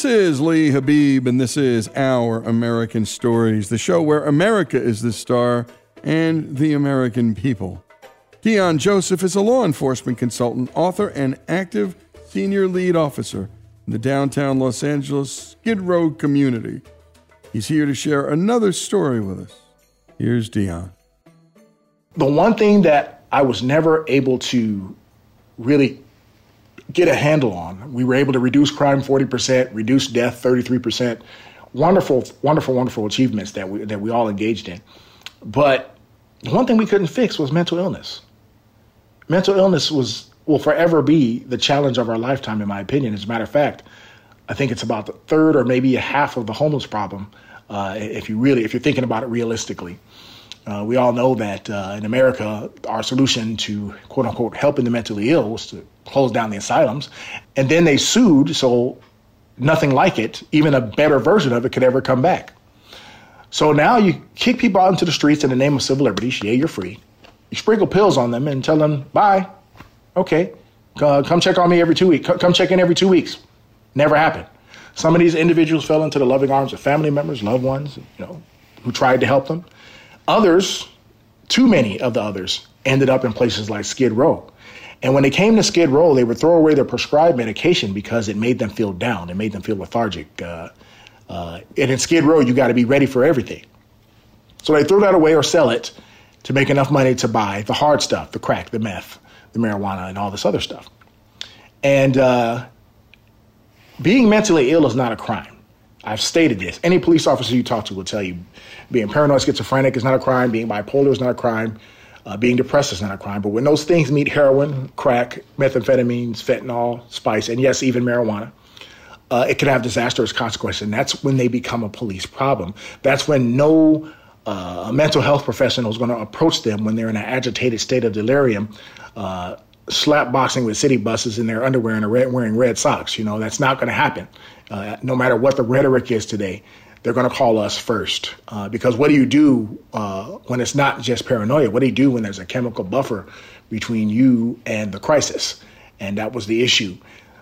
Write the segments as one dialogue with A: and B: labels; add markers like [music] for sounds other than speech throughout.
A: This is Lee Habib, and this is Our American Stories, the show where America is the star and the American people. Deon Joseph is a law enforcement consultant, author, and active senior lead officer in the downtown Los Angeles Skid Row community. He's here to share another story with us. Here's Deon.
B: The one thing that I was never able to really get a handle on. We were able to reduce crime 40%, reduce death 33%. Wonderful, wonderful, wonderful achievements that we, that we all engaged in. But the one thing we couldn't fix was mental illness. Mental illness was will forever be the challenge of our lifetime, in my opinion. As a matter of fact, I think it's about the third or maybe a half of the homeless problem, uh, if you really, if you're thinking about it realistically. Uh, we all know that uh, in America, our solution to quote unquote helping the mentally ill was to close down the asylums. And then they sued, so nothing like it, even a better version of it, could ever come back. So now you kick people out into the streets in the name of civil liberties. Yeah, you're free. You sprinkle pills on them and tell them, bye. Okay. Uh, come check on me every two weeks. Come check in every two weeks. Never happened. Some of these individuals fell into the loving arms of family members, loved ones, you know, who tried to help them. Others, too many of the others, ended up in places like Skid Row. And when they came to Skid Row, they would throw away their prescribed medication because it made them feel down. It made them feel lethargic. Uh, uh, and in Skid Row, you got to be ready for everything. So they throw that away or sell it to make enough money to buy the hard stuff, the crack, the meth, the marijuana, and all this other stuff. And uh, being mentally ill is not a crime. I've stated this. Any police officer you talk to will tell you being paranoid schizophrenic is not a crime, being bipolar is not a crime, uh, being depressed is not a crime. But when those things meet heroin, crack, methamphetamines, fentanyl, spice, and yes, even marijuana, uh, it can have disastrous consequences. And that's when they become a police problem. That's when no uh, mental health professional is going to approach them when they're in an agitated state of delirium, uh, slap boxing with city buses in their underwear and red, wearing red socks. You know, that's not going to happen. Uh, no matter what the rhetoric is today, they're going to call us first. Uh, because what do you do uh, when it's not just paranoia? What do you do when there's a chemical buffer between you and the crisis? And that was the issue.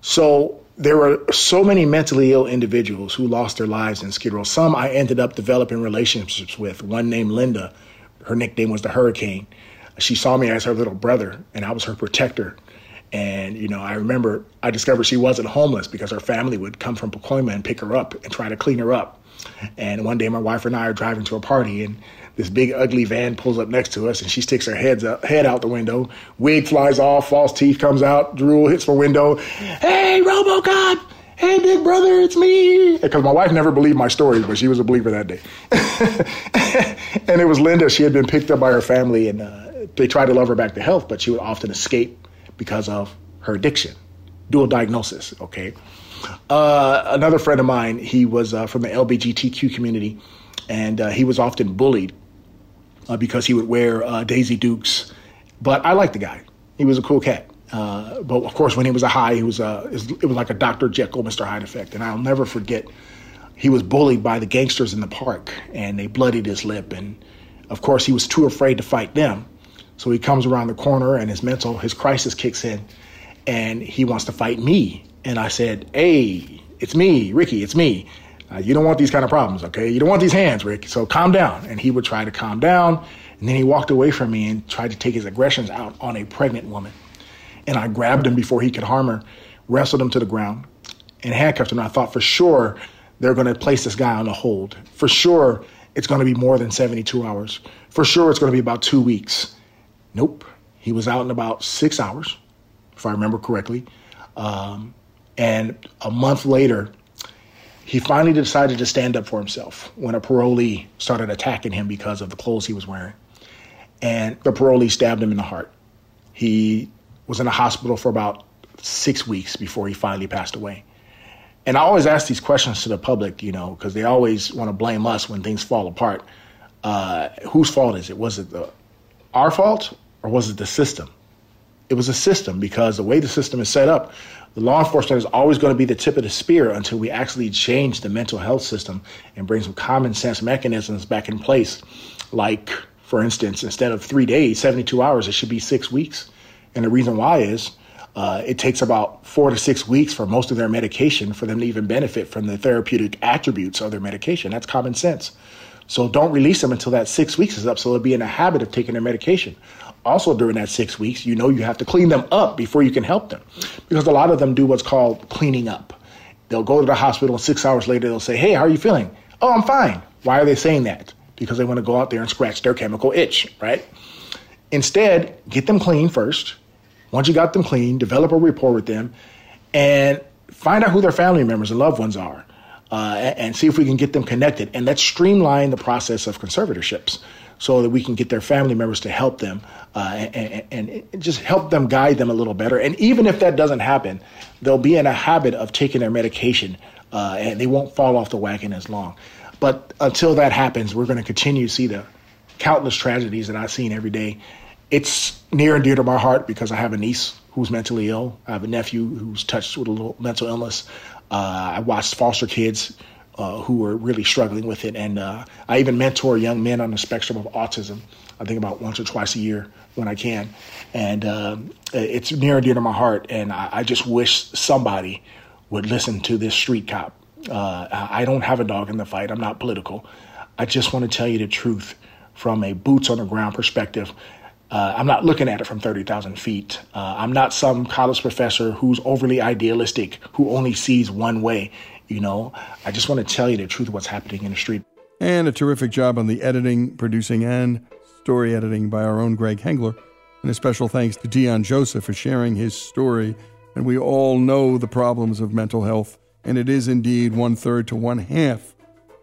B: So there were so many mentally ill individuals who lost their lives in Skid Row. Some I ended up developing relationships with. One named Linda, her nickname was the Hurricane. She saw me as her little brother, and I was her protector. And, you know, I remember I discovered she wasn't homeless because her family would come from Pacoima and pick her up and try to clean her up. And one day my wife and I are driving to a party and this big ugly van pulls up next to us and she sticks her heads up, head out the window. Wig flies off, false teeth comes out, drool hits the window. Hey, Robocop! Hey, big brother, it's me. Because my wife never believed my stories, but she was a believer that day. [laughs] and it was Linda. She had been picked up by her family and uh, they tried to love her back to health, but she would often escape because of her addiction. Dual diagnosis, okay? Uh, another friend of mine, he was uh, from the LBGTQ community, and uh, he was often bullied uh, because he would wear uh, Daisy Dukes. But I liked the guy. He was a cool cat. Uh, but of course, when he was a high, he was a, it was like a Dr. Jekyll, Mr. Hyde effect. And I'll never forget, he was bullied by the gangsters in the park, and they bloodied his lip. And of course, he was too afraid to fight them. So he comes around the corner, and his mental, his crisis kicks in, and he wants to fight me. And I said, "Hey, it's me, Ricky. It's me. Uh, you don't want these kind of problems, okay? You don't want these hands, Rick. So calm down. And he would try to calm down. And then he walked away from me and tried to take his aggressions out on a pregnant woman. And I grabbed him before he could harm her, wrestled him to the ground, and handcuffed him. And I thought for sure they're going to place this guy on a hold. For sure it's going to be more than 72 hours. For sure it's going to be about two weeks. Nope. He was out in about six hours, if I remember correctly. Um, and a month later, he finally decided to stand up for himself when a parolee started attacking him because of the clothes he was wearing. And the parolee stabbed him in the heart. He was in a hospital for about six weeks before he finally passed away. And I always ask these questions to the public, you know, because they always want to blame us when things fall apart. Uh, whose fault is it? Was it the, our fault or was it the system? It was a system because the way the system is set up, the law enforcement is always going to be the tip of the spear until we actually change the mental health system and bring some common sense mechanisms back in place. Like, for instance, instead of three days, 72 hours, it should be six weeks. And the reason why is uh, it takes about four to six weeks for most of their medication for them to even benefit from the therapeutic attributes of their medication. That's common sense. So don't release them until that six weeks is up so they'll be in a habit of taking their medication. Also, during that six weeks, you know you have to clean them up before you can help them because a lot of them do what's called cleaning up. They'll go to the hospital, and six hours later, they'll say, Hey, how are you feeling? Oh, I'm fine. Why are they saying that? Because they want to go out there and scratch their chemical itch, right? Instead, get them clean first. Once you got them clean, develop a rapport with them and find out who their family members and loved ones are. Uh, and, see if we can get them connected. And let's streamline the process of conservatorships so that we can get their family members to help them uh, and, and, and, just help them guide them a little better. And even if that doesn't happen, they'll be in a habit of taking their medication uh, and they won't fall off the wagon as long. But until that happens, we're going to continue to see the countless tragedies that I've seen every day. It's near and dear to my heart because I have a niece who's mentally ill. I have a nephew who's touched with a little mental illness. Uh, I watched foster kids uh, who are really struggling with it. And uh, I even mentor young men on the spectrum of autism. I think about once or twice a year when I can. And um, it's near and dear to my heart. And I, I, just wish somebody would listen to this street cop. Uh, I don't have a dog in the fight. I'm not political. I just want to tell you the truth from a boots on the ground perspective. Uh, I'm not looking at it from 30,000 feet. Uh, I'm not some college professor who's overly idealistic, who only sees one way. You know, I just want to tell you the truth of what's happening in the street.
A: And a terrific job on the editing, producing, and story editing by our own Greg Hengler. And a special thanks to Deon Joseph for sharing his story. And we all know the problems of mental health, and it is indeed one third to one half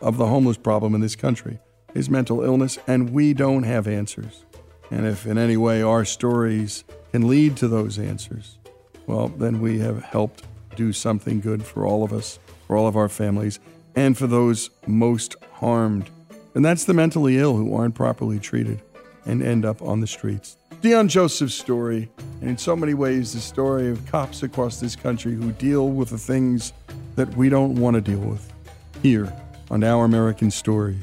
A: of the homeless problem in this country is mental illness, and we don't have answers. And if in any way our stories can lead to those answers, well, then we have helped do something good for all of us for all of our families, and for those most harmed. And that's the mentally ill who aren't properly treated and end up on the streets. Deon Joseph's story, and in so many ways, the story of cops across this country who deal with the things that we don't want to deal with here on Our American Stories.